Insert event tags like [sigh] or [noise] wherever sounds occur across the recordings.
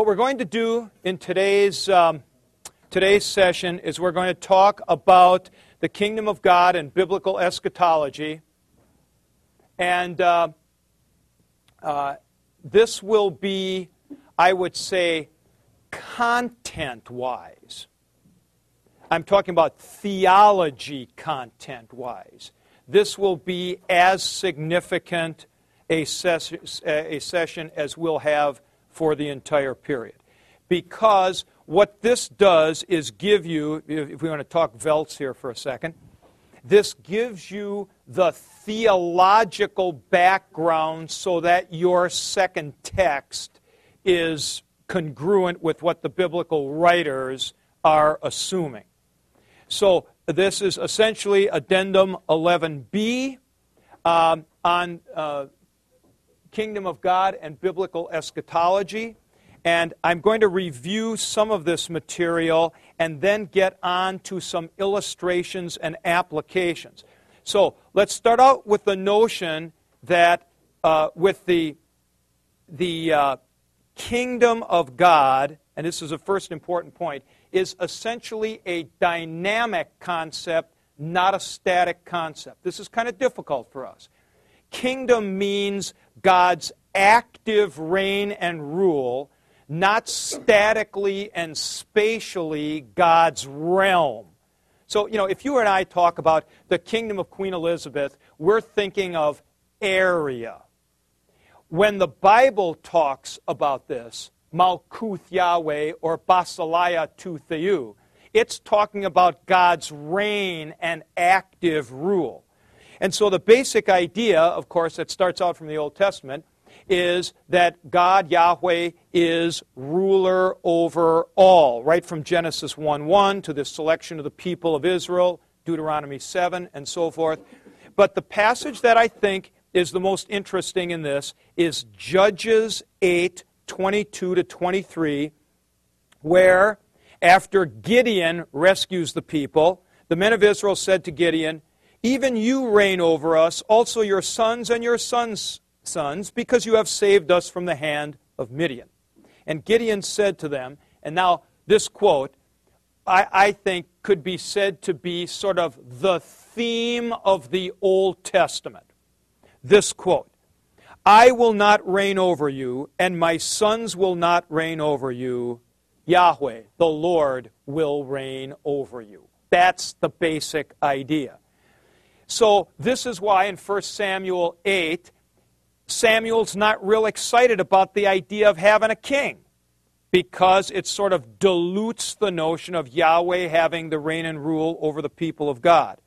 What we're going to do in today's, um, today's session is we're going to talk about the kingdom of God and biblical eschatology. And uh, uh, this will be, I would say, content wise. I'm talking about theology content wise. This will be as significant a, ses- a session as we'll have for the entire period. Because what this does is give you, if we want to talk Velts here for a second, this gives you the theological background so that your second text is congruent with what the biblical writers are assuming. So this is essentially Addendum 11b um, on uh, Kingdom of God and Biblical Eschatology. And I'm going to review some of this material and then get on to some illustrations and applications. So let's start out with the notion that uh, with the, the uh, kingdom of God, and this is the first important point, is essentially a dynamic concept, not a static concept. This is kind of difficult for us. Kingdom means God's active reign and rule, not statically and spatially God's realm. So, you know, if you and I talk about the kingdom of Queen Elizabeth, we're thinking of area. When the Bible talks about this, Malkuth Yahweh or Basileia tu Theou, it's talking about God's reign and active rule. And so the basic idea, of course, that starts out from the Old Testament is that God, Yahweh, is ruler over all, right from Genesis 1 1 to the selection of the people of Israel, Deuteronomy 7, and so forth. But the passage that I think is the most interesting in this is Judges 8 22 to 23, where after Gideon rescues the people, the men of Israel said to Gideon, even you reign over us, also your sons and your sons' sons, because you have saved us from the hand of Midian. And Gideon said to them, and now this quote, I, I think, could be said to be sort of the theme of the Old Testament. This quote I will not reign over you, and my sons will not reign over you. Yahweh, the Lord, will reign over you. That's the basic idea. So this is why in 1 Samuel 8, Samuel's not real excited about the idea of having a king because it sort of dilutes the notion of Yahweh having the reign and rule over the people of God.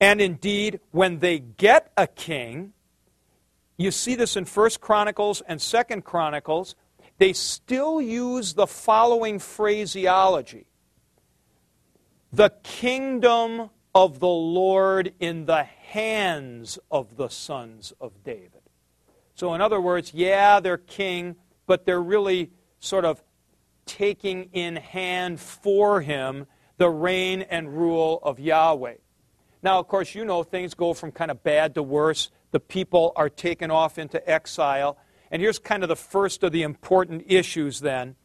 And indeed, when they get a king, you see this in 1 Chronicles and 2 Chronicles, they still use the following phraseology The kingdom of the Lord in the hands of the sons of David. So, in other words, yeah, they're king, but they're really sort of taking in hand for him the reign and rule of Yahweh. Now, of course, you know things go from kind of bad to worse. The people are taken off into exile. And here's kind of the first of the important issues then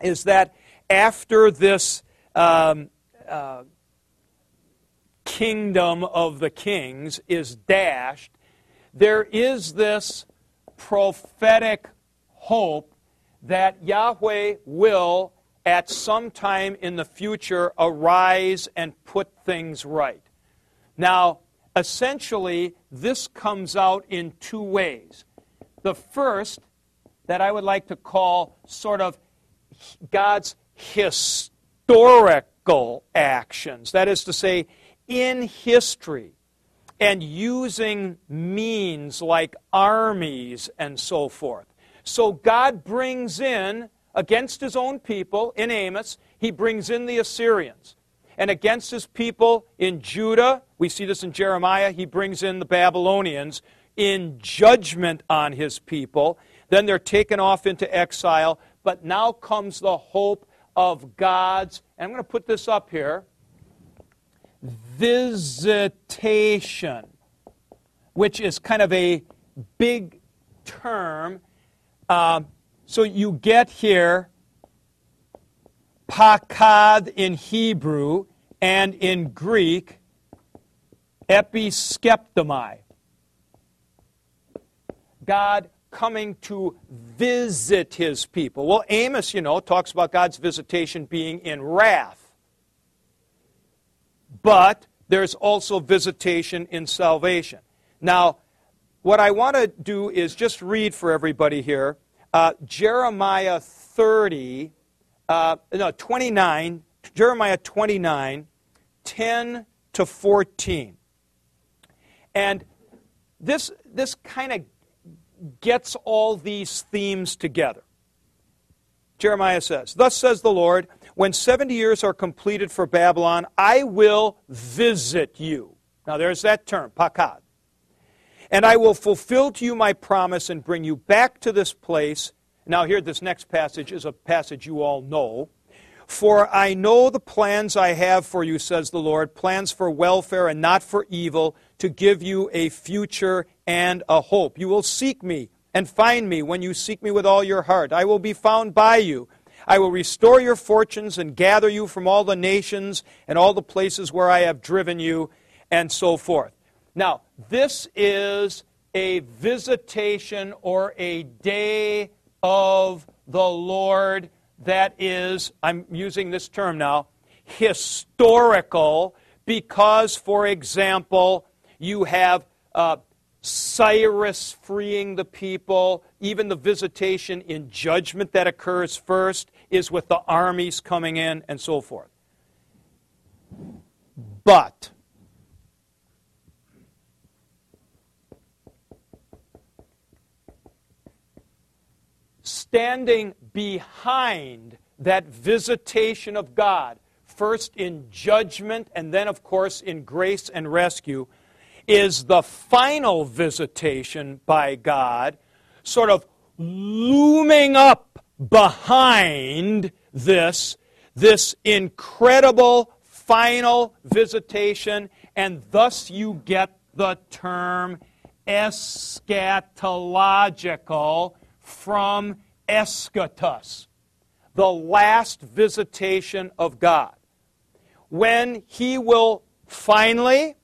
is that after this um, uh, kingdom of the kings is dashed, there is this prophetic hope that Yahweh will, at some time in the future, arise and put things right. Now, essentially, this comes out in two ways. The first, that I would like to call sort of God's historical actions. That is to say, in history and using means like armies and so forth. So God brings in, against his own people in Amos, he brings in the Assyrians. And against his people in Judah, we see this in Jeremiah, he brings in the Babylonians in judgment on his people. Then they're taken off into exile. But now comes the hope of God's, and I'm going to put this up here visitation, which is kind of a big term. Uh, So you get here pakad in Hebrew and in Greek episkeptomai. God coming to visit his people. Well, Amos, you know, talks about God's visitation being in wrath. But there's also visitation in salvation. Now, what I want to do is just read for everybody here uh, Jeremiah 30, uh, no, 29, Jeremiah 29, 10 to 14. And this, this kind of gets all these themes together. Jeremiah says, Thus says the Lord, when 70 years are completed for Babylon, I will visit you. Now there's that term, pakad. And I will fulfill to you my promise and bring you back to this place. Now, here, this next passage is a passage you all know. For I know the plans I have for you, says the Lord, plans for welfare and not for evil, to give you a future and a hope. You will seek me and find me when you seek me with all your heart. I will be found by you. I will restore your fortunes and gather you from all the nations and all the places where I have driven you, and so forth. Now, this is a visitation or a day of the Lord that is, I'm using this term now, historical, because, for example, you have uh, Cyrus freeing the people. Even the visitation in judgment that occurs first is with the armies coming in and so forth. But standing behind that visitation of God, first in judgment and then, of course, in grace and rescue, is the final visitation by God, sort of looming up behind this, this incredible final visitation, and thus you get the term eschatological from eschatos, the last visitation of God. When he will finally,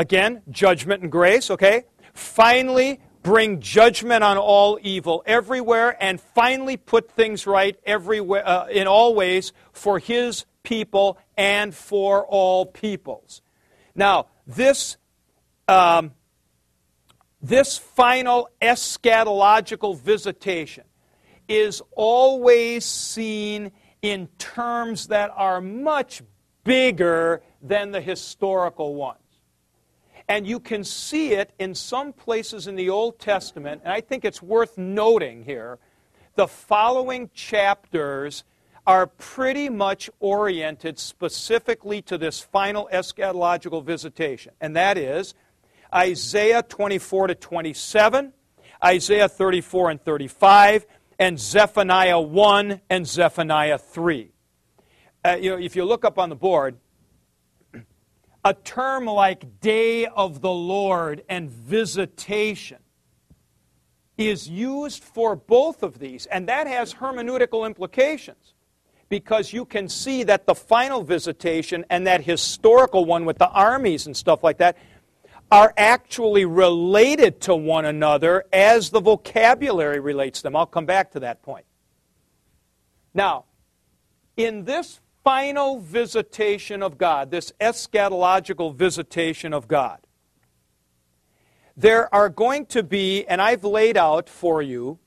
again, judgment and grace, okay? Finally bring judgment on all evil everywhere and finally put things right everywhere uh, in all ways for his people and for all peoples. Now, this um, this final eschatological visitation is always seen in terms that are much bigger than the historical ones. And you can see it in some places in the Old Testament, and I think it's worth noting here. The following chapters are pretty much oriented specifically to this final eschatological visitation, and that is Isaiah 24 to 27, Isaiah 34 and 35, and Zephaniah 1 and Zephaniah 3. Uh, you know, if you look up on the board, a term like day of the Lord and visitation is used for both of these, and that has hermeneutical implications because you can see that the final visitation and that historical one with the armies and stuff like that are actually related to one another as the vocabulary relates them. I'll come back to that point. Now, in this final visitation of God, this eschatological visitation of God, there are going to be, and I've laid out for you,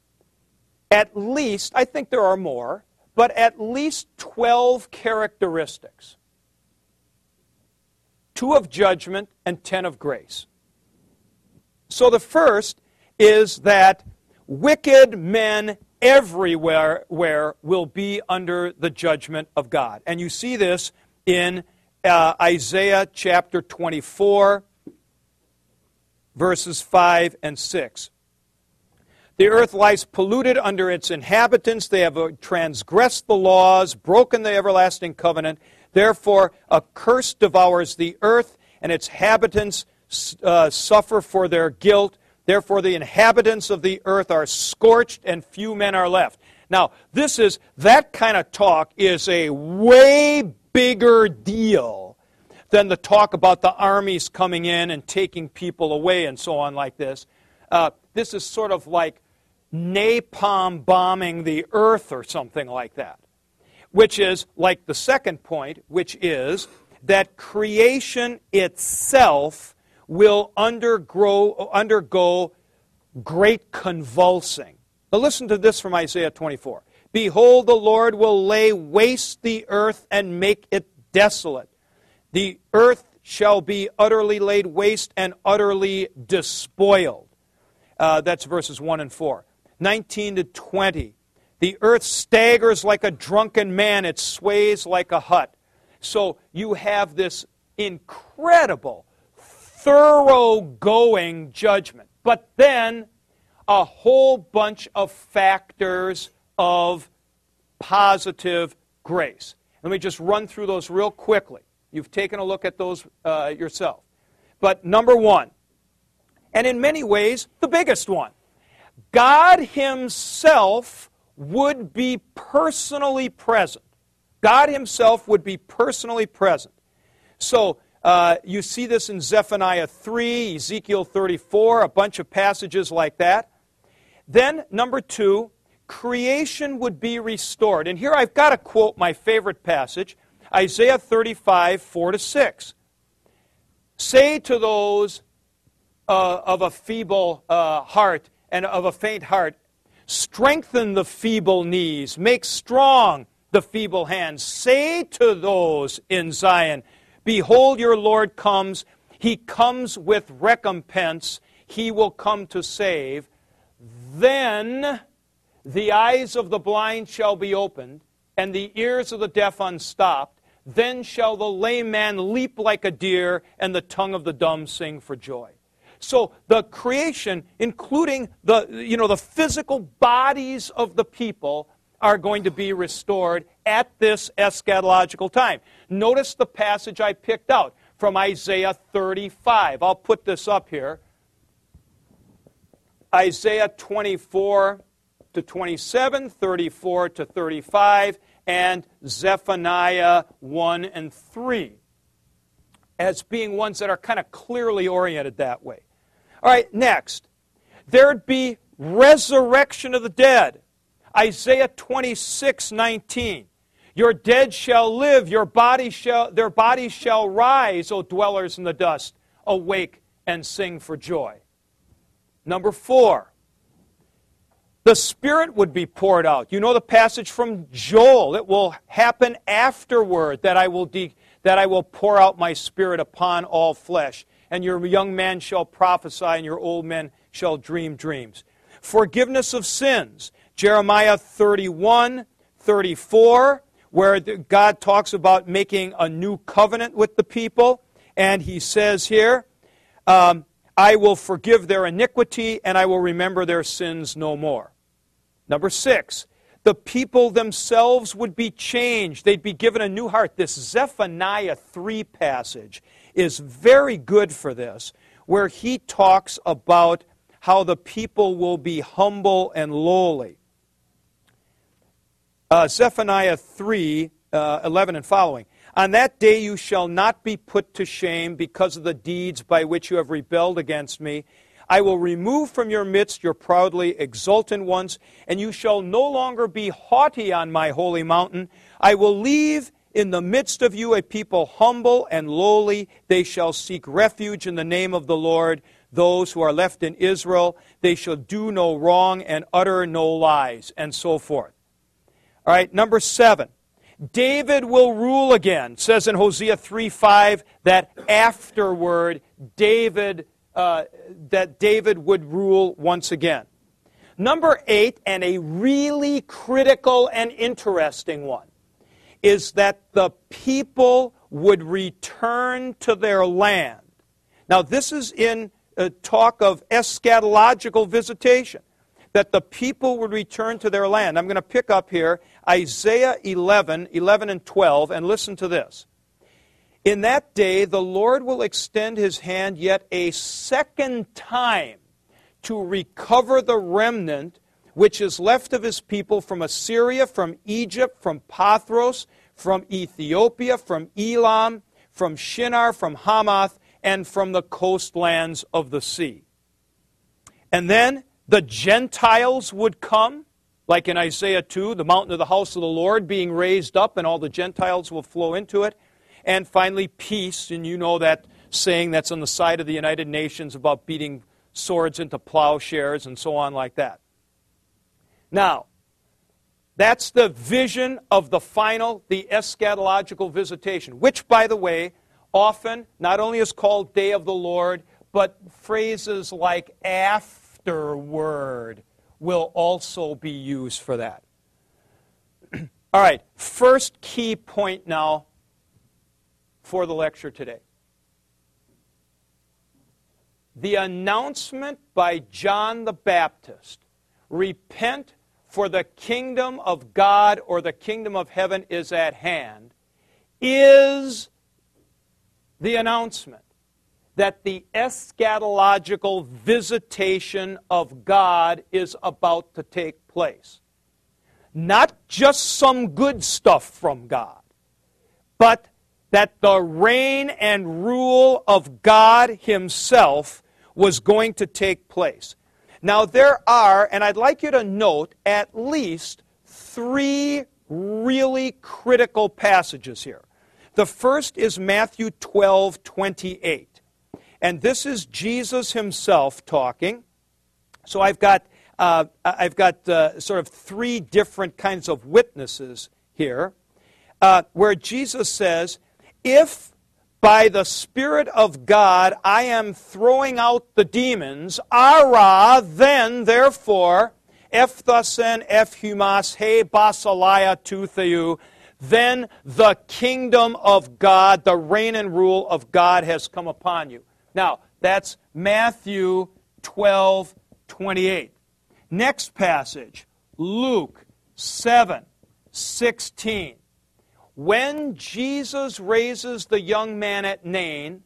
at least, I think there are more, but at least 12 characteristics two of judgment, and ten of grace. So the first is that wicked men everywhere where will be under the judgment of God. And you see this in uh, Isaiah chapter 24, verses 5 and 6. The earth lies polluted under its inhabitants. They have transgressed the laws, broken the everlasting covenant. Therefore, a curse devours the earth, and its inhabitants uh, suffer for their guilt. Therefore, the inhabitants of the earth are scorched, and few men are left. Now, this is that kind of talk is a way bigger deal than the talk about the armies coming in and taking people away and so on, like this. Uh, this is sort of like napalm bombing the earth or something like that, which is like the second point, which is that creation itself will undergo, undergo great convulsing. Now, listen to this from Isaiah 24. Behold, the Lord will lay waste the earth and make it desolate. The earth shall be utterly laid waste and utterly despoiled. Uh, that's verses 1 and 4. 19 to 20. The earth staggers like a drunken man, it sways like a hut. So you have this incredible, thoroughgoing judgment. But then a whole bunch of factors of positive grace. Let me just run through those real quickly. You've taken a look at those uh, yourself. But number one, and in many ways, the biggest one, God Himself would be personally present. God Himself would be personally present. So, uh, you see this in Zephaniah 3, Ezekiel 34, a bunch of passages like that. Then, number two, creation would be restored. And here I've got to quote my favorite passage Isaiah 35, 4 to 6. Say to those uh, of a feeble uh, heart and of a faint heart, strengthen the feeble knees, make strong the feeble hands. Say to those in Zion, Behold, your Lord comes. He comes with recompense. He will come to save. Then the eyes of the blind shall be opened, and the ears of the deaf unstopped. Then shall the lame man leap like a deer, and the tongue of the dumb sing for joy. So the creation, including the, you know, the physical bodies of the people, are going to be restored at this eschatological time. Notice the passage I picked out from Isaiah 35. I'll put this up here. Isaiah 24 to 27, 34 to 35, and Zephaniah 1 and 3 as being ones that are kind of clearly oriented that way. All right, next. There'd be resurrection of the dead. Isaiah 26, 19. Your dead shall live, your body shall, their bodies shall rise, O dwellers in the dust. Awake and sing for joy. Number four, the Spirit would be poured out. You know the passage from Joel. It will happen afterward that I will, de- that I will pour out my Spirit upon all flesh. And your young man shall prophesy, and your old men shall dream dreams. Forgiveness of sins. Jeremiah 31, 34, where God talks about making a new covenant with the people. And he says here, um, I will forgive their iniquity, and I will remember their sins no more. Number six, the people themselves would be changed. They'd be given a new heart. This Zephaniah 3 passage is very good for this, where he talks about how the people will be humble and lowly. Uh, Zephaniah 3 uh, 11 and following. On that day you shall not be put to shame because of the deeds by which you have rebelled against me. I will remove from your midst your proudly exultant ones, and you shall no longer be haughty on my holy mountain. I will leave in the midst of you a people humble and lowly. They shall seek refuge in the name of the Lord. Those who are left in Israel, they shall do no wrong and utter no lies, and so forth. All right, number seven. David will rule again. Says in Hosea 3 5 that afterward David uh, that David would rule once again. Number eight, and a really critical and interesting one, is that the people would return to their land. Now, this is in a talk of eschatological visitation that the people would return to their land. I'm going to pick up here Isaiah 11, 11 and 12, and listen to this. In that day, the Lord will extend his hand yet a second time to recover the remnant which is left of his people from Assyria, from Egypt, from Pathros, from Ethiopia, from Elam, from Shinar, from Hamath, and from the coastlands of the sea. And then the Gentiles would come, like in Isaiah 2, the mountain of the house of the Lord being raised up, and all the Gentiles will flow into it. And finally, peace, and you know that saying that's on the side of the United Nations about beating swords into plowshares and so on, like that. Now, that's the vision of the final, the eschatological visitation, which, by the way, often not only is called Day of the Lord, but phrases like afterward will also be used for that. [clears throat] All right, first key point now for the lecture today. The announcement by John the Baptist repent for the kingdom of God or the kingdom of heaven is at hand, is the announcement that the eschatological visitation of God is about to take place. Not just some good stuff from God, but that the reign and rule of God Himself was going to take place. Now, there are, and I'd like you to note, at least three really critical passages here. The first is Matthew 12 28. And this is Jesus himself talking. So I've got, uh, I've got uh, sort of three different kinds of witnesses here, uh, where Jesus says, If by the Spirit of God, I am throwing out the demons. Ara, then, therefore, efthasen ephumas he basalaya tutheu, then the kingdom of God, the reign and rule of God has come upon you. Now, that's Matthew 12, 28. Next passage, Luke 7, 16. When Jesus raises the young man at Nain,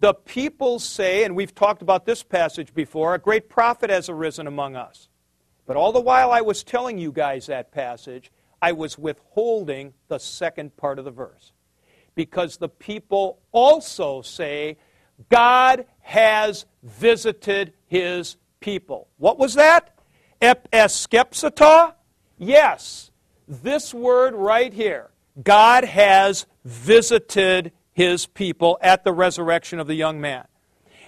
the people say, and we've talked about this passage before, a great prophet has arisen among us. But all the while I was telling you guys that passage, I was withholding the second part of the verse. Because the people also say, God has visited his people. What was that? Epeskepsata? Yes. This word right here God has visited his people at the resurrection of the young man.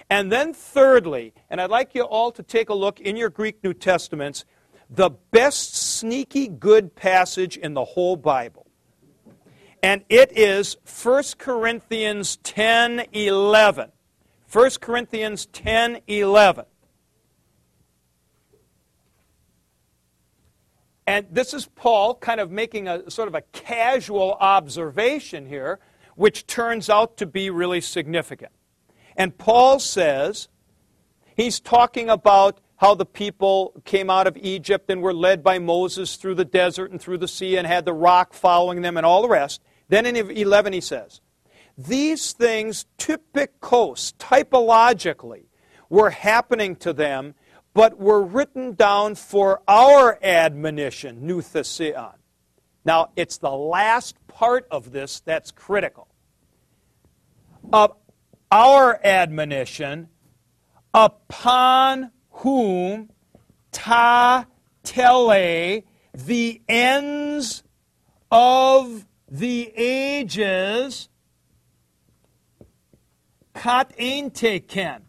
And then, thirdly, and I'd like you all to take a look in your Greek New Testaments, the best sneaky good passage in the whole Bible. And it is 1 Corinthians 10 11. 1 Corinthians 10 11. And this is Paul kind of making a sort of a casual observation here, which turns out to be really significant. And Paul says, he's talking about how the people came out of Egypt and were led by Moses through the desert and through the sea and had the rock following them and all the rest. Then in 11 he says, These things typicos, typologically, were happening to them but were written down for our admonition, nouthesion. Now, it's the last part of this that's critical. Of our admonition, upon whom ta tele, the ends of the ages, kat ken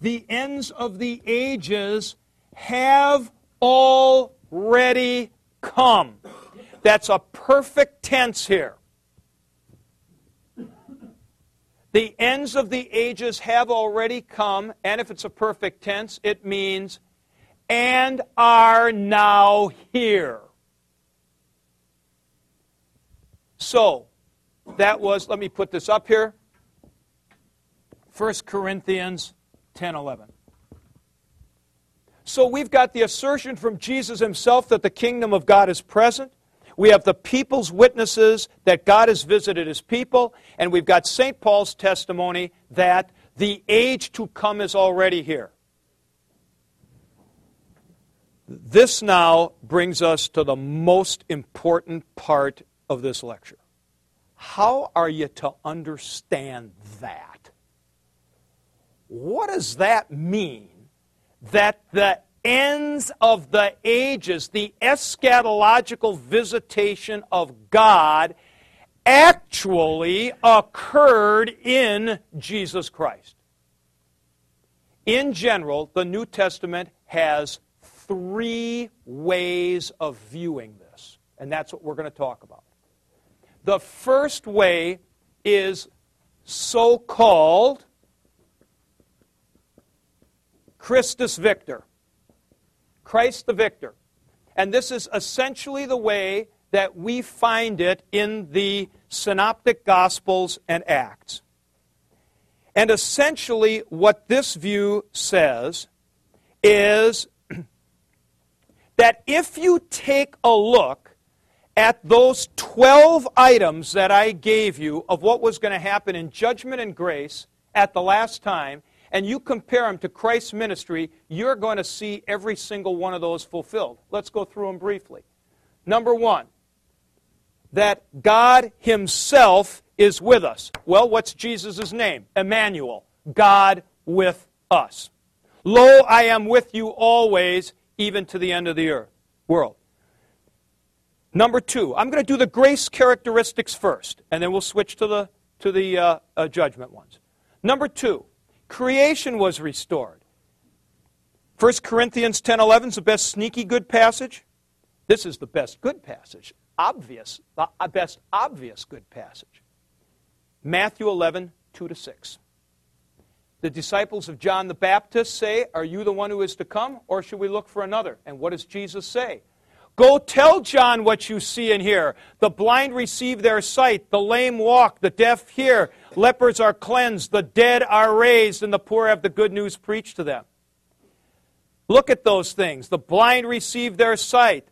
the ends of the ages have already come. That's a perfect tense here. The ends of the ages have already come, and if it's a perfect tense, it means and are now here. So, that was, let me put this up here 1 Corinthians 10 11. So we've got the assertion from Jesus himself that the kingdom of God is present. We have the people's witnesses that God has visited his people. And we've got St. Paul's testimony that the age to come is already here. This now brings us to the most important part of this lecture. How are you to understand that? What does that mean? That the ends of the ages, the eschatological visitation of God, actually occurred in Jesus Christ. In general, the New Testament has three ways of viewing this, and that's what we're going to talk about. The first way is so called Christus Victor. Christ the Victor. And this is essentially the way that we find it in the Synoptic Gospels and Acts. And essentially, what this view says is [clears throat] that if you take a look at those 12 items that I gave you of what was going to happen in judgment and grace at the last time, and you compare them to Christ's ministry, you're going to see every single one of those fulfilled. Let's go through them briefly. Number one, that God Himself is with us. Well, what's Jesus' name? Emmanuel, God with us. Lo, I am with you always, even to the end of the earth, world. Number two, I'm going to do the grace characteristics first, and then we'll switch to the, to the uh, uh, judgment ones. Number two, creation was restored. 1 Corinthians 10 11 is the best sneaky good passage. This is the best good passage. Obvious, the uh, best obvious good passage. Matthew 11 2 to 6. The disciples of John the Baptist say, Are you the one who is to come, or should we look for another? And what does Jesus say? Go tell John what you see and hear. The blind receive their sight, the lame walk, the deaf hear, lepers are cleansed, the dead are raised, and the poor have the good news preached to them. Look at those things. The blind receive their sight,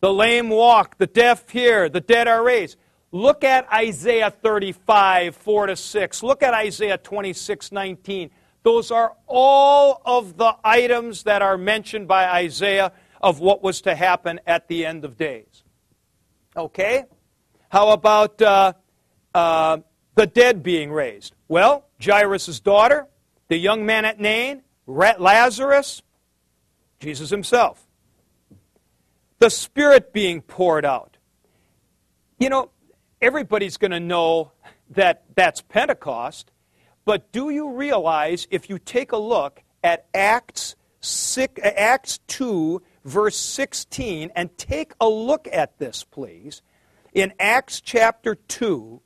the lame walk, the deaf hear, the dead are raised. Look at Isaiah 35, 4 to 6. Look at Isaiah 26, 19. Those are all of the items that are mentioned by Isaiah of what was to happen at the end of days. Okay? How about uh, uh, the dead being raised? Well, Jairus' daughter, the young man at Nain, Lazarus, Jesus himself. The Spirit being poured out. You know, everybody's going to know that that's Pentecost, but do you realize if you take a look at Acts, 6, Acts 2, verse 16, and take a look at this, please. In Acts chapter 2,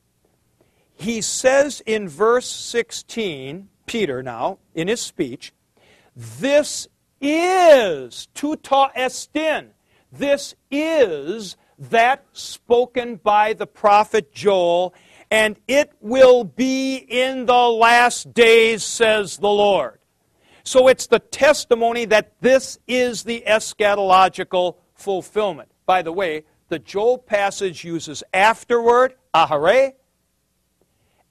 he says in verse 16, Peter now, in his speech, this is tuta estin. This is that spoken by the prophet Joel, and it will be in the last days, says the Lord. So it's the testimony that this is the eschatological fulfillment. By the way, the Joel passage uses afterward, ahare,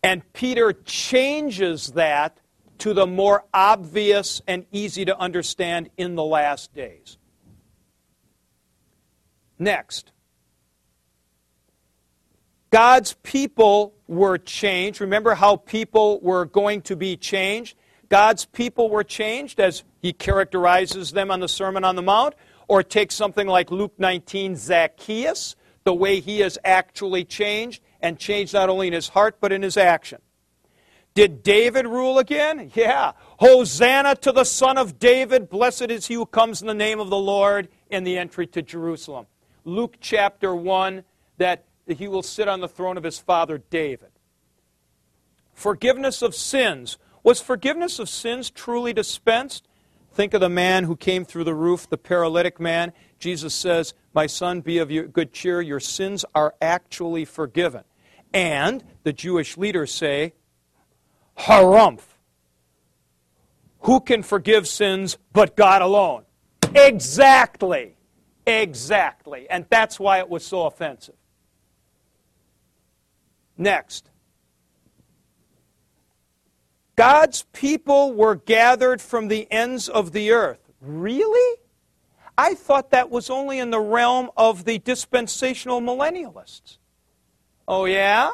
and Peter changes that to the more obvious and easy to understand in the last days. Next, God's people were changed. Remember how people were going to be changed? God's people were changed as he characterizes them on the Sermon on the Mount, or take something like Luke 19, Zacchaeus, the way he is actually changed, and changed not only in his heart but in his action. Did David rule again? Yeah. Hosanna to the Son of David. Blessed is he who comes in the name of the Lord in the entry to Jerusalem. Luke chapter 1, that he will sit on the throne of his father David. Forgiveness of sins was forgiveness of sins truly dispensed? Think of the man who came through the roof, the paralytic man. Jesus says, My son, be of good cheer. Your sins are actually forgiven. And the Jewish leaders say, Harumph. Who can forgive sins but God alone? Exactly. Exactly. And that's why it was so offensive. Next, God's people were gathered from the ends of the earth. Really? I thought that was only in the realm of the dispensational millennialists. Oh, yeah?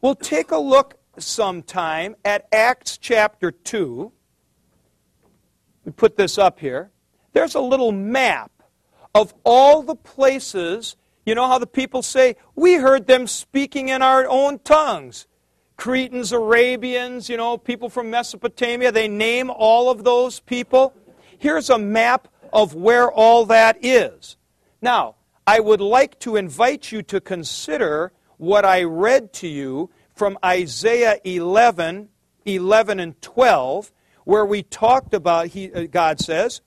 Well, take a look sometime at Acts chapter 2. We put this up here. There's a little map of all the places. You know how the people say, We heard them speaking in our own tongues. Cretans, Arabians, you know, people from Mesopotamia, they name all of those people. Here's a map of where all that is. Now, I would like to invite you to consider what I read to you from Isaiah 11, 11 and 12, where we talked about, he, uh, God says,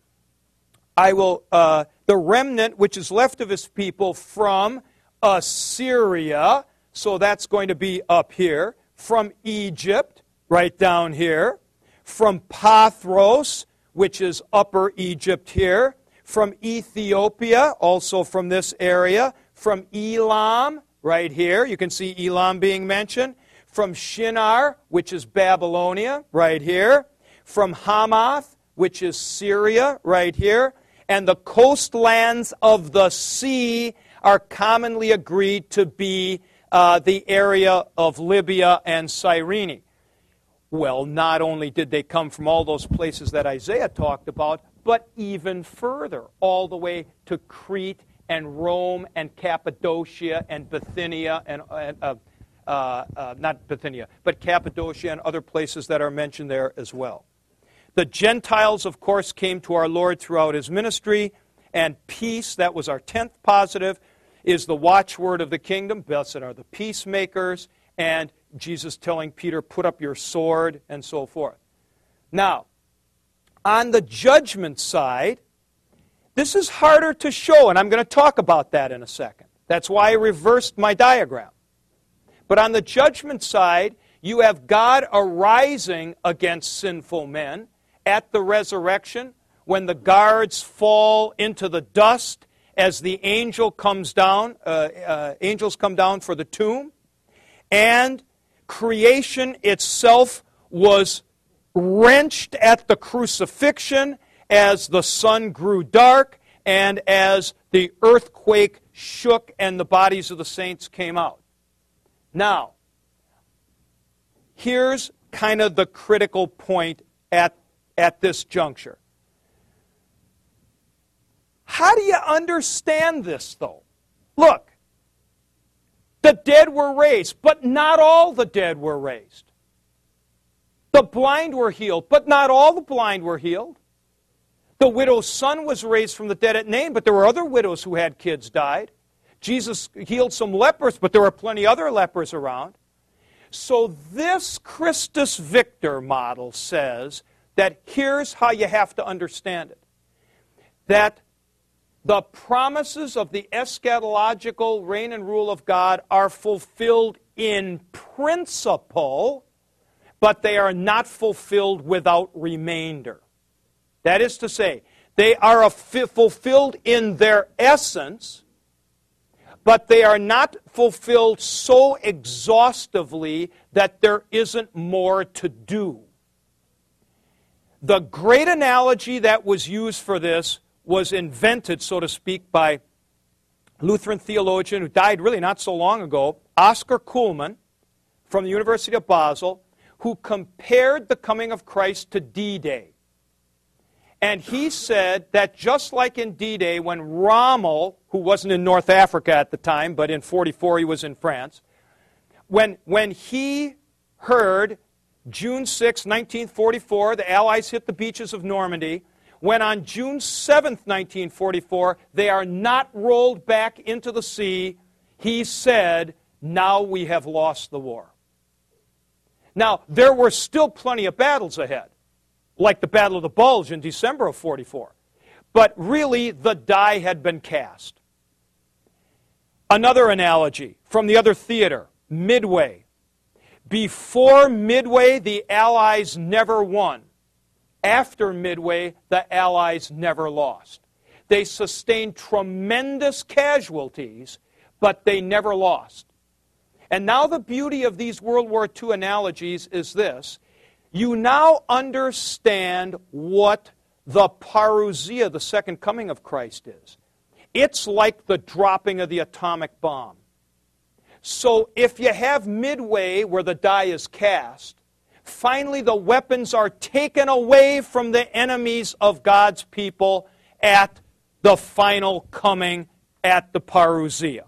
I will, uh, the remnant which is left of his people from Assyria, so that's going to be up here, from Egypt, right down here, from Pathros, which is upper Egypt here, from Ethiopia, also from this area, from Elam, right here, you can see Elam being mentioned, from Shinar, which is Babylonia, right here, from Hamath, which is Syria, right here, and the coastlands of the sea are commonly agreed to be uh, the area of Libya and Cyrene. Well, not only did they come from all those places that Isaiah talked about, but even further, all the way to Crete and Rome and Cappadocia and Bithynia and uh, uh, uh, not Bithynia, but Cappadocia and other places that are mentioned there as well. The Gentiles, of course, came to our Lord throughout his ministry, and peace, that was our tenth positive, is the watchword of the kingdom. Blessed are the peacemakers, and Jesus telling Peter, put up your sword, and so forth. Now, on the judgment side, this is harder to show, and I'm going to talk about that in a second. That's why I reversed my diagram. But on the judgment side, you have God arising against sinful men at the resurrection when the guards fall into the dust as the angel comes down, uh, uh, angels come down for the tomb, and creation itself was wrenched at the crucifixion as the sun grew dark and as the earthquake shook and the bodies of the saints came out. Now, here's kind of the critical point at, at this juncture. How do you understand this, though? Look, the dead were raised, but not all the dead were raised. The blind were healed, but not all the blind were healed. The widow's son was raised from the dead at Nain, but there were other widows who had kids died. Jesus healed some lepers, but there were plenty other lepers around. So this Christus Victor model says that here's how you have to understand it. That the promises of the eschatological reign and rule of God are fulfilled in principle, but they are not fulfilled without remainder. That is to say, they are fulfilled in their essence, but they are not fulfilled so exhaustively that there isn't more to do. The great analogy that was used for this was invented, so to speak, by Lutheran theologian who died really not so long ago, Oscar Cullmann from the University of Basel, who compared the coming of Christ to D Day. And he said that just like in D Day, when Rommel, who wasn't in North Africa at the time, but in 44 he was in France, when, when he heard June 6, 1944, the Allies hit the beaches of Normandy, when on June 7, 1944, they are not rolled back into the sea, he said, Now we have lost the war. Now, there were still plenty of battles ahead, like the Battle of the Bulge in December of 44. But really, the die had been cast. Another analogy from the other theater, Midway. Before Midway, the Allies never won. After Midway, the Allies never lost. They sustained tremendous casualties, but they never lost. And now, the beauty of these World War II analogies is this you now understand what the parousia, the second coming of Christ, is. It's like the dropping of the atomic bomb. So if you have midway where the die is cast, finally the weapons are taken away from the enemies of God's people at the final coming at the parousia.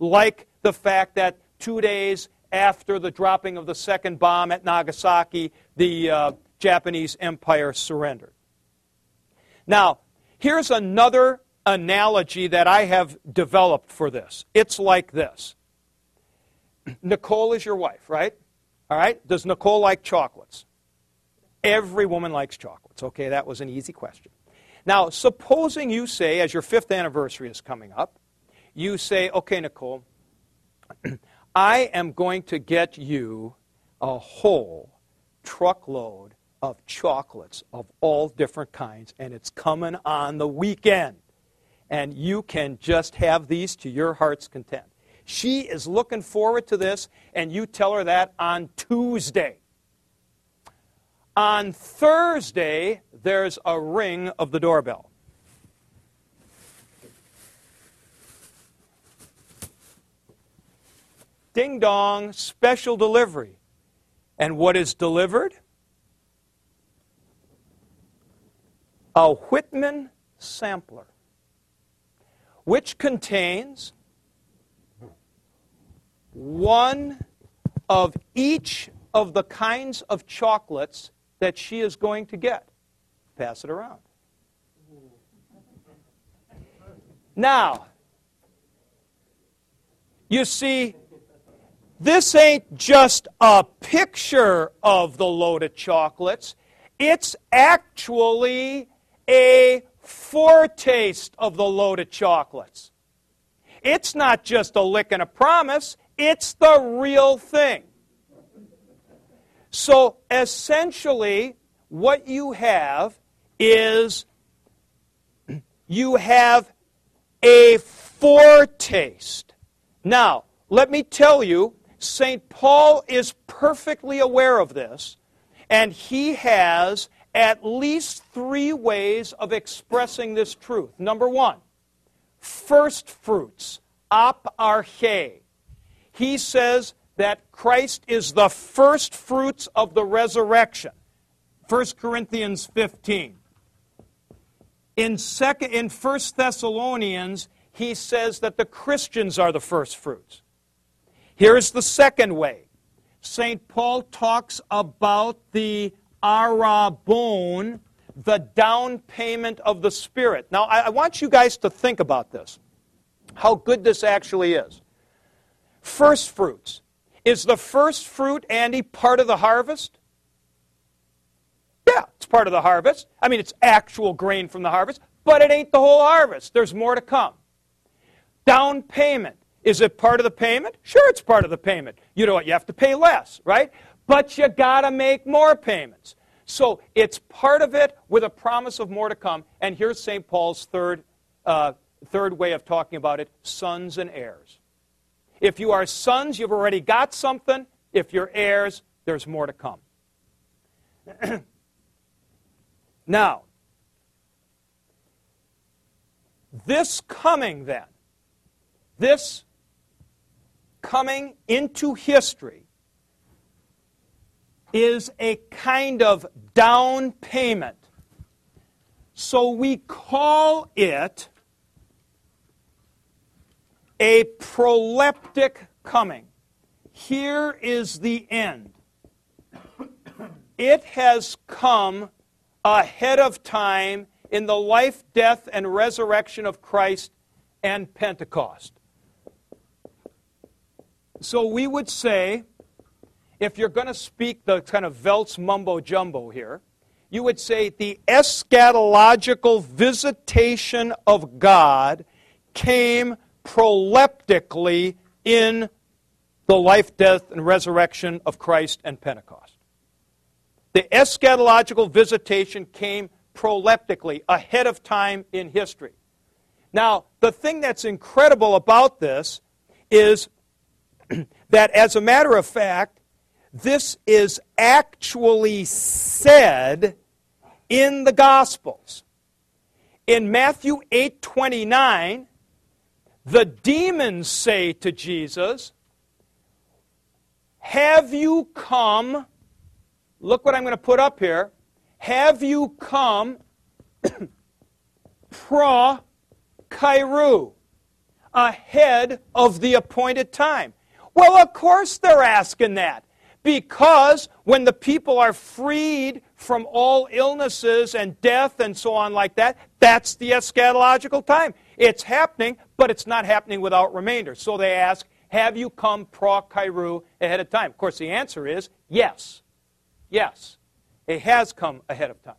Like the fact that two days after the dropping of the second bomb at Nagasaki, the uh, Japanese Empire surrendered. Now, here's another analogy that I have developed for this. It's like this [clears throat] Nicole is your wife, right? All right? Does Nicole like chocolates? Every woman likes chocolates. Okay, that was an easy question. Now, supposing you say, as your fifth anniversary is coming up, you say, okay, Nicole, [clears throat] I am going to get you a whole truckload of chocolates of all different kinds, and it's coming on the weekend. And you can just have these to your heart's content. She is looking forward to this, and you tell her that on Tuesday. On Thursday, there's a ring of the doorbell. Ding dong, special delivery. And what is delivered? A Whitman sampler, which contains one of each of the kinds of chocolates that she is going to get. Pass it around. Now, you see, this ain't just a picture of the load of chocolates. It's actually a foretaste of the load of chocolates. It's not just a lick and a promise, it's the real thing. So essentially, what you have is you have a foretaste. Now, let me tell you, St. Paul is perfectly aware of this, and he has at least three ways of expressing this truth. Number one, first fruits, ap arche. He says that Christ is the first fruits of the resurrection. 1 Corinthians 15. In, second, in 1 Thessalonians, he says that the Christians are the first fruits. Here's the second way. St. Paul talks about the arrabon, the down payment of the Spirit. Now, I, I want you guys to think about this, how good this actually is. First fruits. Is the first fruit, Andy, part of the harvest? Yeah, it's part of the harvest. I mean, it's actual grain from the harvest, but it ain't the whole harvest. There's more to come. Down payment. Is it part of the payment? Sure, it's part of the payment. You know what? You have to pay less, right? But you got to make more payments. So it's part of it with a promise of more to come. And here's St. Paul's third, uh, third way of talking about it sons and heirs. If you are sons, you've already got something. If you're heirs, there's more to come. [clears throat] now, this coming then, this coming into history is a kind of down payment. So we call it a proleptic coming. Here is the end. It has come ahead of time in the life, death, and resurrection of Christ and Pentecost. So we would say, if you're going to speak the kind of Velt's mumbo jumbo here, you would say the eschatological visitation of God came proleptically in the life, death, and resurrection of Christ and Pentecost. The eschatological visitation came proleptically, ahead of time in history. Now, the thing that's incredible about this is [clears throat] that, as a matter of fact, this is actually said in the Gospels. In Matthew 8 29, the demons say to Jesus, Have you come? Look what I'm going to put up here. Have you come [clears throat] pro kairou, ahead of the appointed time? Well, of course they're asking that. Because when the people are freed from all illnesses and death and so on like that, that's the eschatological time. It's happening, but it's not happening without remainder. So they ask, have you come pro kairou ahead of time? Of course, the answer is yes. Yes. It has come ahead of time.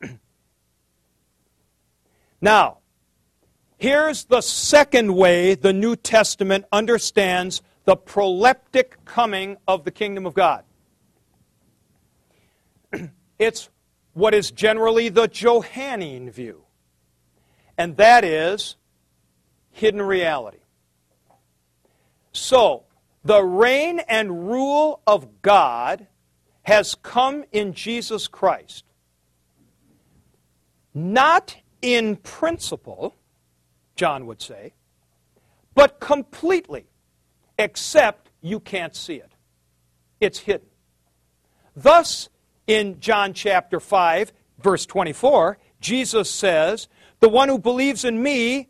[clears throat] now, here's the second way the New Testament understands the proleptic coming of the kingdom of God. [clears throat] it's what is generally the Johannine view, and that is hidden reality. So, the reign and rule of God has come in Jesus Christ. Not in principle, John would say, but completely except you can't see it. It's hidden. Thus, in John chapter 5, verse 24, Jesus says, The one who believes in me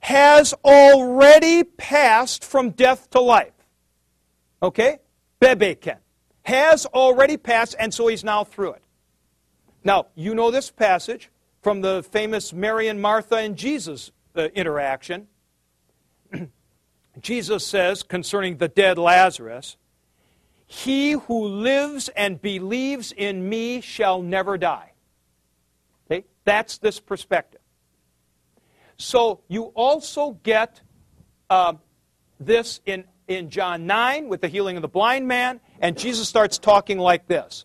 has already passed from death to life. Okay? Bebeken. Has already passed, and so he's now through it. Now, you know this passage from the famous Mary and Martha and Jesus uh, interaction. [clears throat] Jesus says concerning the dead Lazarus, He who lives and believes in me shall never die. Okay? That's this perspective. So you also get uh, this in, in John 9 with the healing of the blind man, and Jesus starts talking like this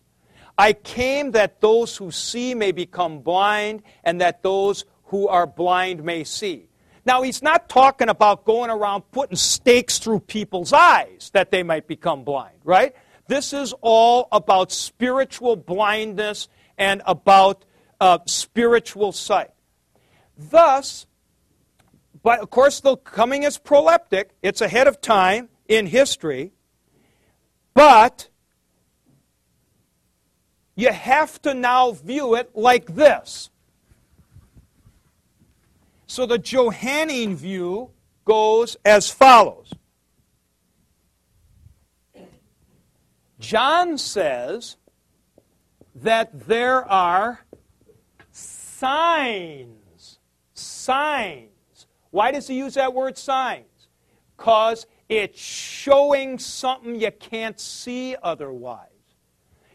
I came that those who see may become blind, and that those who are blind may see. Now, he's not talking about going around putting stakes through people's eyes that they might become blind, right? This is all about spiritual blindness and about uh, spiritual sight. Thus, but of course, the coming is proleptic, it's ahead of time in history, but you have to now view it like this. So the Johannine view goes as follows John says that there are signs. Signs. Why does he use that word signs? Because it's showing something you can't see otherwise.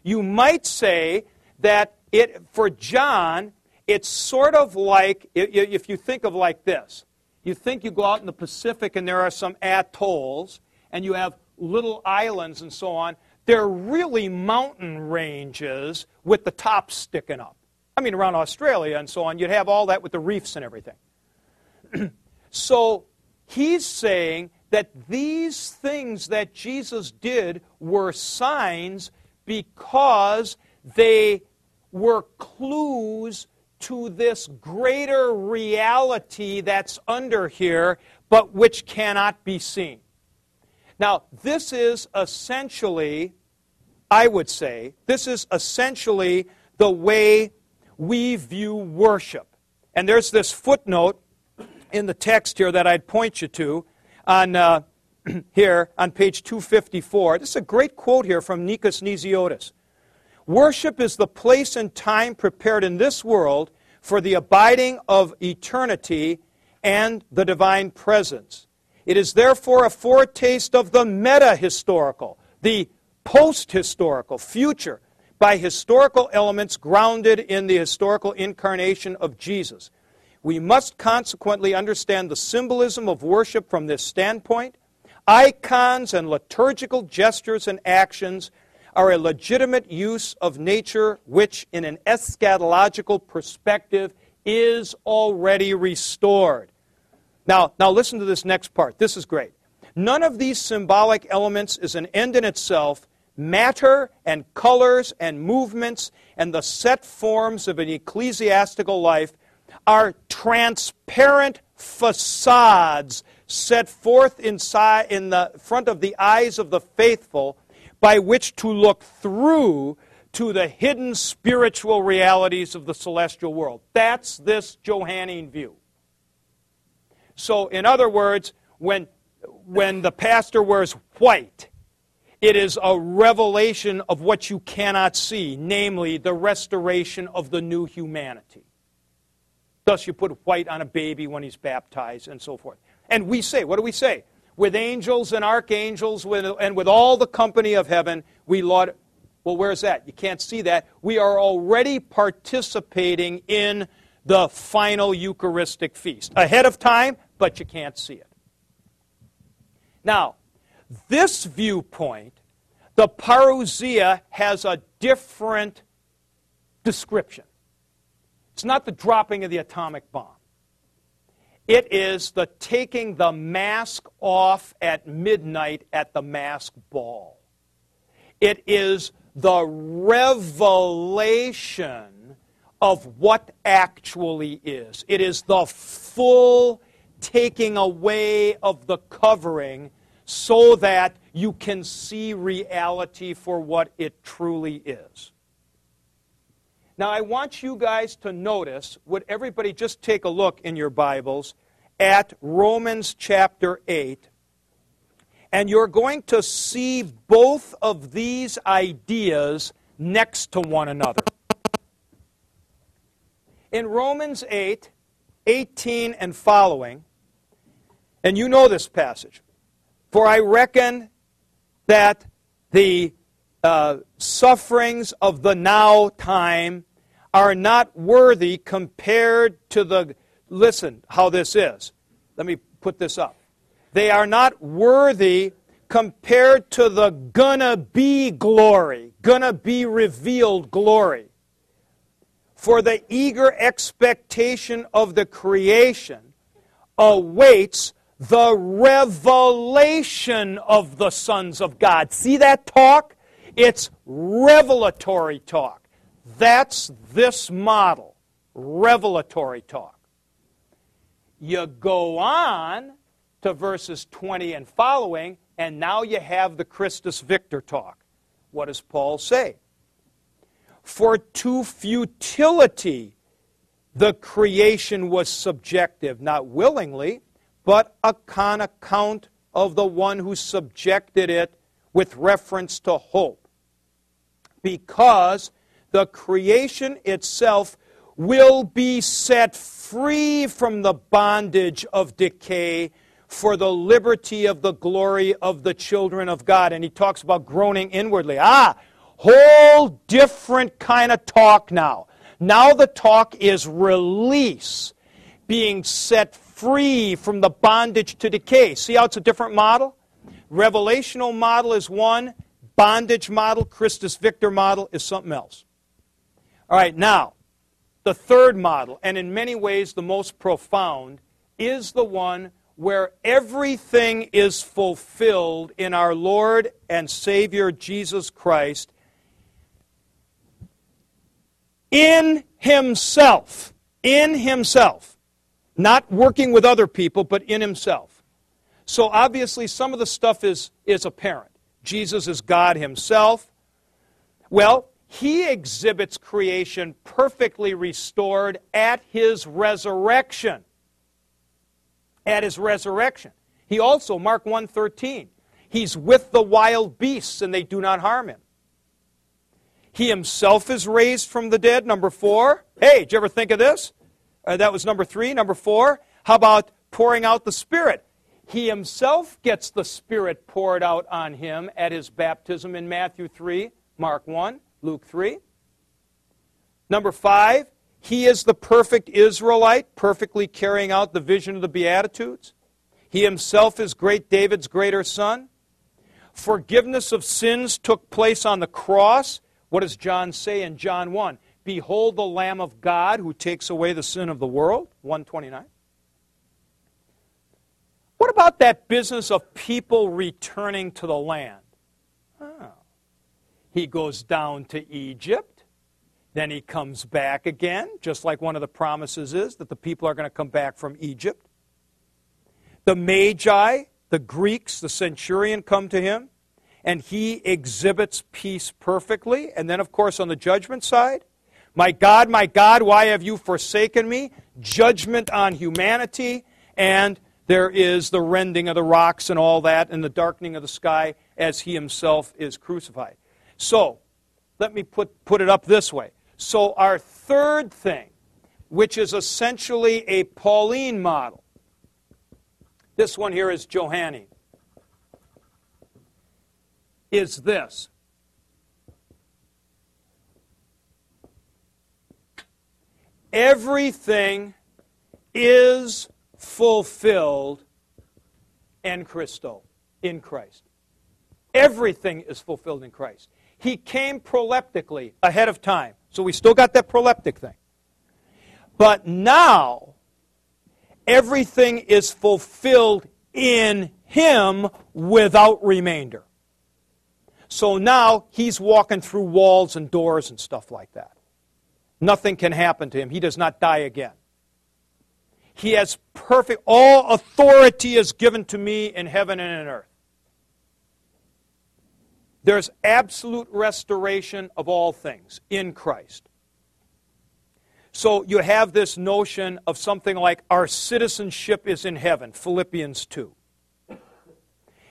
You might say that it, for John, it's sort of like, if you think of like this, you think you go out in the Pacific and there are some atolls and you have little islands and so on. They're really mountain ranges with the tops sticking up. I mean, around Australia and so on, you'd have all that with the reefs and everything. [clears throat] so he's saying that these things that Jesus did were signs because they were clues to this greater reality that's under here, but which cannot be seen. Now, this is essentially, I would say, this is essentially the way we view worship. And there's this footnote in the text here that I'd point you to on uh, [clears throat] here on page 254. This is a great quote here from Nikos Nissiotis. Worship is the place and time prepared in this world for the abiding of eternity and the divine presence. It is therefore a foretaste of the meta historical, the post historical, future, by historical elements grounded in the historical incarnation of Jesus. We must consequently understand the symbolism of worship from this standpoint. Icons and liturgical gestures and actions are a legitimate use of nature which, in an eschatological perspective, is already restored. Now, now listen to this next part. This is great. None of these symbolic elements is an end in itself, matter and colors and movements and the set forms of an ecclesiastical life are transparent facades set forth inside in the front of the eyes of the faithful by which to look through to the hidden spiritual realities of the celestial world. That's this Johannine view. So, in other words, when, when the pastor wears white, it is a revelation of what you cannot see, namely the restoration of the new humanity. Thus, you put white on a baby when he's baptized and so forth. And we say, what do we say? With angels and archangels and with all the company of heaven, we laud. Well, where's that? You can't see that. We are already participating in the final Eucharistic feast. Ahead of time, but you can't see it. Now, this viewpoint, the parousia has a different description. It's not the dropping of the atomic bomb. It is the taking the mask off at midnight at the mask ball. It is the revelation of what actually is. It is the full taking away of the covering so that you can see reality for what it truly is. Now, I want you guys to notice, would everybody just take a look in your Bibles at Romans chapter 8, and you're going to see both of these ideas next to one another. In Romans 8, 18 and following, and you know this passage, for I reckon that the uh, sufferings of the now time are not worthy compared to the. Listen how this is. Let me put this up. They are not worthy compared to the gonna be glory, gonna be revealed glory. For the eager expectation of the creation awaits the revelation of the sons of God. See that talk? It's revelatory talk. That's this model revelatory talk. You go on to verses 20 and following, and now you have the Christus Victor talk. What does Paul say? For to futility the creation was subjective, not willingly, but upon account of the one who subjected it with reference to hope. Because the creation itself will be set free from the bondage of decay for the liberty of the glory of the children of God. And he talks about groaning inwardly. Ah, whole different kind of talk now. Now the talk is release, being set free from the bondage to decay. See how it's a different model? Revelational model is one, bondage model, Christus Victor model is something else. All right, now, the third model, and in many ways the most profound, is the one where everything is fulfilled in our Lord and Savior Jesus Christ in Himself. In Himself. Not working with other people, but in Himself. So obviously, some of the stuff is, is apparent. Jesus is God Himself. Well, He exhibits creation perfectly restored at His resurrection at his resurrection. He also, Mark 1:13, he's with the wild beasts and they do not harm him. He himself is raised from the dead, number 4. Hey, did you ever think of this? Uh, that was number 3, number 4. How about pouring out the spirit? He himself gets the spirit poured out on him at his baptism in Matthew 3, Mark 1, Luke 3. Number 5, he is the perfect Israelite, perfectly carrying out the vision of the Beatitudes. He himself is great David's greater son. Forgiveness of sins took place on the cross. What does John say in John 1? Behold the Lamb of God who takes away the sin of the world. 129. What about that business of people returning to the land? He goes down to Egypt. Then he comes back again, just like one of the promises is that the people are going to come back from Egypt. The Magi, the Greeks, the centurion come to him, and he exhibits peace perfectly. And then, of course, on the judgment side, my God, my God, why have you forsaken me? Judgment on humanity, and there is the rending of the rocks and all that, and the darkening of the sky as he himself is crucified. So, let me put, put it up this way. So, our third thing, which is essentially a Pauline model, this one here is Johannine, is this. Everything is fulfilled in Christo, in Christ. Everything is fulfilled in Christ. He came proleptically ahead of time. So we still got that proleptic thing. But now, everything is fulfilled in Him without remainder. So now he's walking through walls and doors and stuff like that. Nothing can happen to him. He does not die again. He has perfect, all authority is given to me in heaven and in earth. There's absolute restoration of all things in Christ. So you have this notion of something like our citizenship is in heaven, Philippians 2.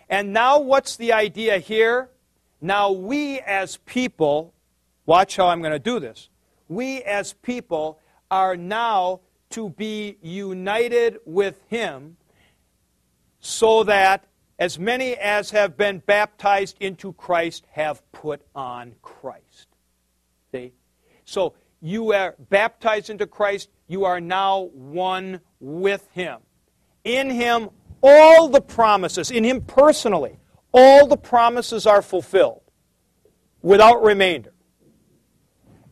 And now, what's the idea here? Now, we as people, watch how I'm going to do this we as people are now to be united with Him so that as many as have been baptized into Christ have put on Christ. See? So you are baptized into Christ, you are now one with Him. In Him, all the promises, in Him personally, all the promises are fulfilled without remainder.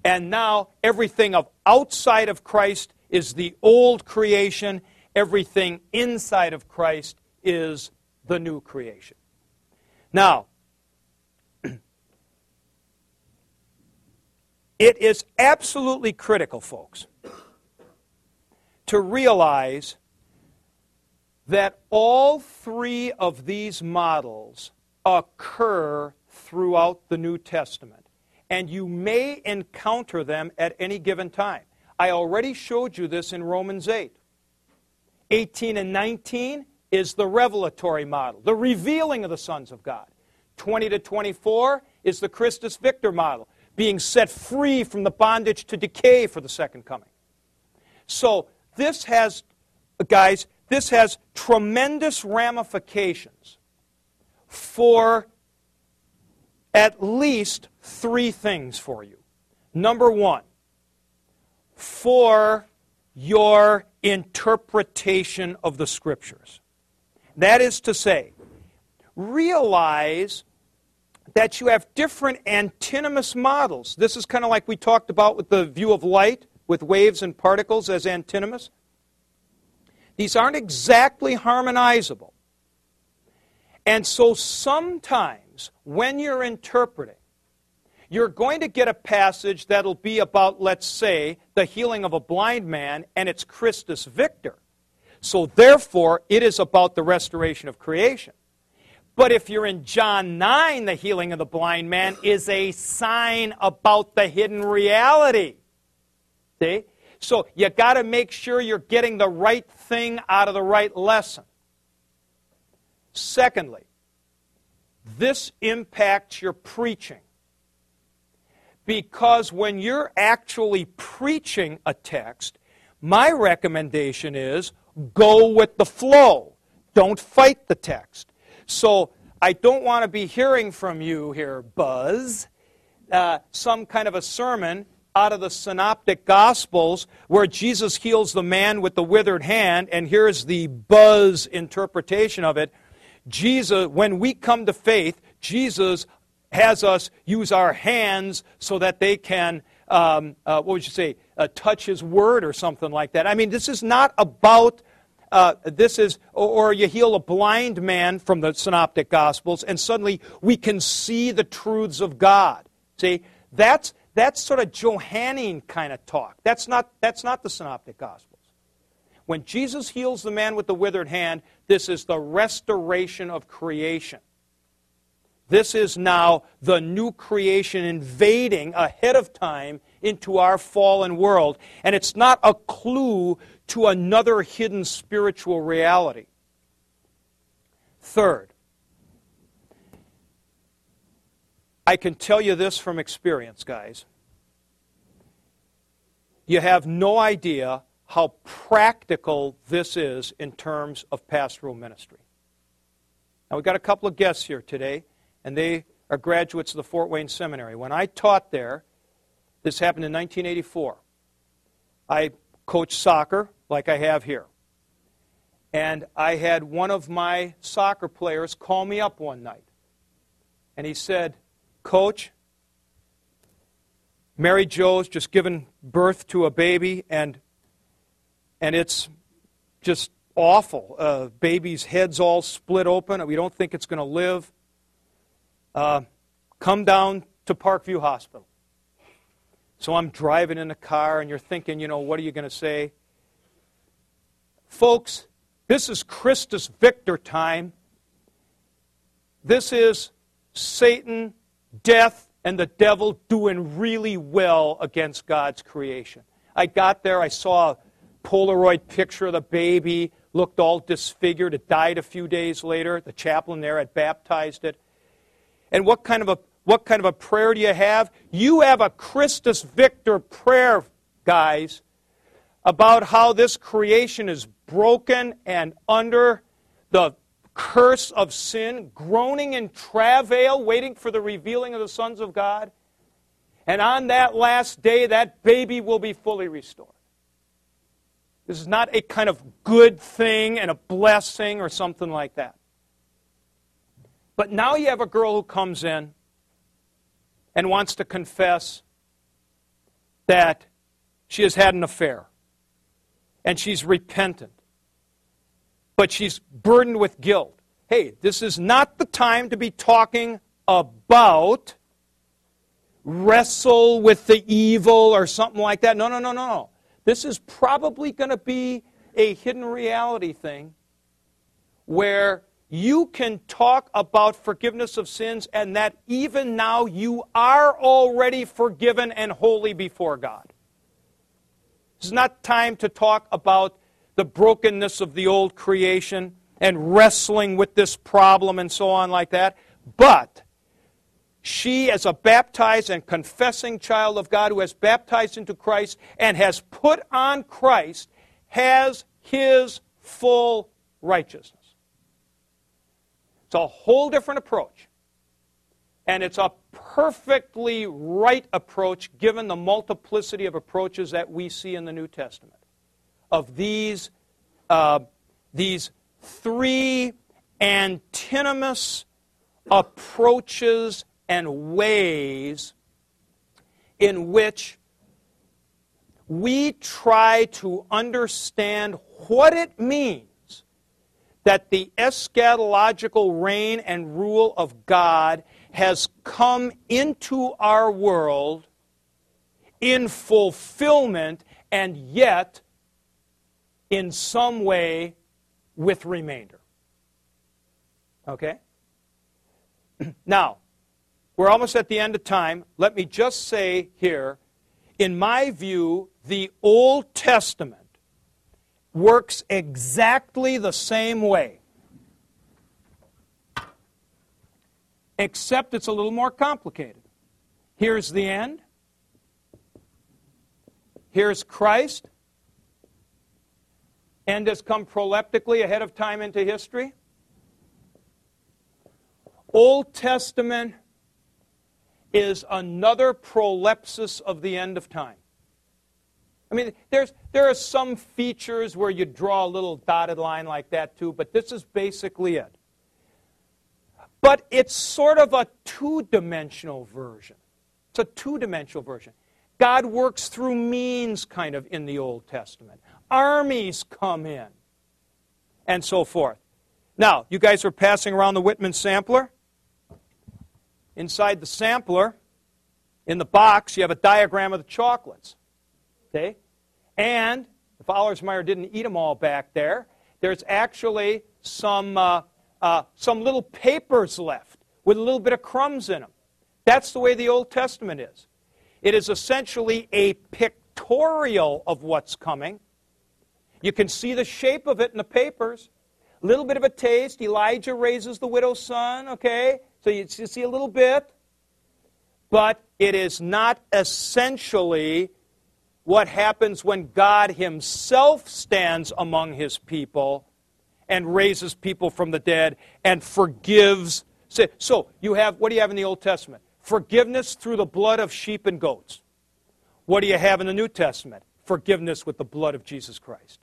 And now everything of outside of Christ is the old creation. Everything inside of Christ is the new creation. Now, [clears throat] it is absolutely critical, folks, to realize that all three of these models occur throughout the New Testament and you may encounter them at any given time. I already showed you this in Romans 8. 18 and 19 is the revelatory model, the revealing of the sons of God. 20 to 24 is the Christus Victor model, being set free from the bondage to decay for the second coming. So, this has, guys, this has tremendous ramifications for at least three things for you. Number one, for your interpretation of the Scriptures. That is to say, realize that you have different antinomous models. This is kind of like we talked about with the view of light, with waves and particles as antinomous. These aren't exactly harmonizable. And so sometimes when you're interpreting, you're going to get a passage that'll be about, let's say, the healing of a blind man, and it's Christus Victor. So, therefore, it is about the restoration of creation. But if you're in John 9, the healing of the blind man is a sign about the hidden reality. See? So, you got to make sure you're getting the right thing out of the right lesson. Secondly, this impacts your preaching. Because when you're actually preaching a text, my recommendation is go with the flow. Don't fight the text. So I don't want to be hearing from you here, Buzz, uh, some kind of a sermon out of the synoptic gospels where Jesus heals the man with the withered hand, and here's the Buzz interpretation of it. Jesus, when we come to faith, Jesus has us use our hands so that they can, um, uh, what would you say, uh, touch His Word or something like that. I mean, this is not about. Uh, this is, or, you heal a blind man from the synoptic gospels, and suddenly we can see the truths of God. See, that's, that's sort of Johannine kind of talk. That's not, that's not the Synoptic Gospels. When Jesus heals the man with the withered hand, this is the restoration of creation. This is now the new creation invading ahead of time into our fallen world. And it's not a clue to another hidden spiritual reality. Third, I can tell you this from experience, guys. You have no idea how practical this is in terms of pastoral ministry. Now, we've got a couple of guests here today, and they are graduates of the Fort Wayne Seminary. When I taught there, this happened in 1984. I coached soccer like I have here. And I had one of my soccer players call me up one night. And he said, Coach, Mary Jo's just given birth to a baby, and, and it's just awful. Uh, baby's head's all split open. We don't think it's going to live. Uh, come down to Parkview Hospital. So I'm driving in the car, and you're thinking, you know, what are you going to say? Folks, this is Christus Victor time. This is Satan death and the devil doing really well against God's creation. I got there, I saw a Polaroid picture of the baby, looked all disfigured. It died a few days later. The chaplain there had baptized it. And what kind of a what kind of a prayer do you have? You have a Christus Victor prayer, guys, about how this creation is broken and under the curse of sin, groaning in travail, waiting for the revealing of the sons of God. And on that last day, that baby will be fully restored. This is not a kind of good thing and a blessing or something like that. But now you have a girl who comes in and wants to confess that she has had an affair and she's repentant but she's burdened with guilt. Hey, this is not the time to be talking about wrestle with the evil or something like that. No, no, no, no, no. This is probably going to be a hidden reality thing where you can talk about forgiveness of sins and that even now you are already forgiven and holy before God. It's not time to talk about the brokenness of the old creation and wrestling with this problem and so on, like that. But she, as a baptized and confessing child of God who has baptized into Christ and has put on Christ, has his full righteousness. It's a whole different approach. And it's a perfectly right approach given the multiplicity of approaches that we see in the New Testament of these, uh, these three antinomous approaches and ways in which we try to understand what it means that the eschatological reign and rule of God has come into our world in fulfillment and yet in some way with remainder. Okay? [clears throat] Now, we're almost at the end of time. Let me just say here in my view, the Old Testament works exactly the same way, except it's a little more complicated. Here's the end. Here's Christ and has come proleptically ahead of time into history. Old Testament is another prolepsis of the end of time. I mean, there's, there are some features where you draw a little dotted line like that too, but this is basically it. But it's sort of a two dimensional version. It's a two dimensional version. God works through means, kind of, in the Old Testament armies come in, and so forth. Now, you guys are passing around the Whitman sampler. Inside the sampler In the box, you have a diagram of the chocolates. And if Allersmeyer didn't eat them all back there, there's actually some, uh, uh, some little papers left with a little bit of crumbs in them. That's the way the Old Testament is. It is essentially a pictorial of what's coming. You can see the shape of it in the papers. A little bit of a taste. Elijah raises the widow's son, okay? So you see a little bit. But it is not essentially what happens when God Himself stands among His people and raises people from the dead and forgives. So, you have, what do you have in the Old Testament? Forgiveness through the blood of sheep and goats. What do you have in the New Testament? Forgiveness with the blood of Jesus Christ.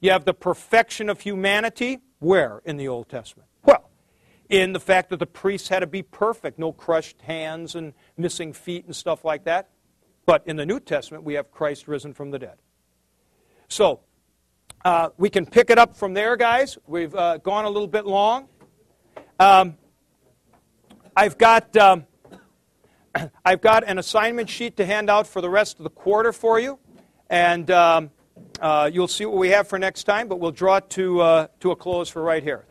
You have the perfection of humanity. Where in the Old Testament? Well, in the fact that the priests had to be perfect, no crushed hands and missing feet and stuff like that. But in the New Testament, we have Christ risen from the dead. So, uh, we can pick it up from there, guys. We've uh, gone a little bit long. Um, I've got. Um, [clears throat] I've got an assignment sheet to hand out for the rest of the quarter for you, and um, uh, you'll see what we have for next time, but we'll draw it to, uh, to a close for right here.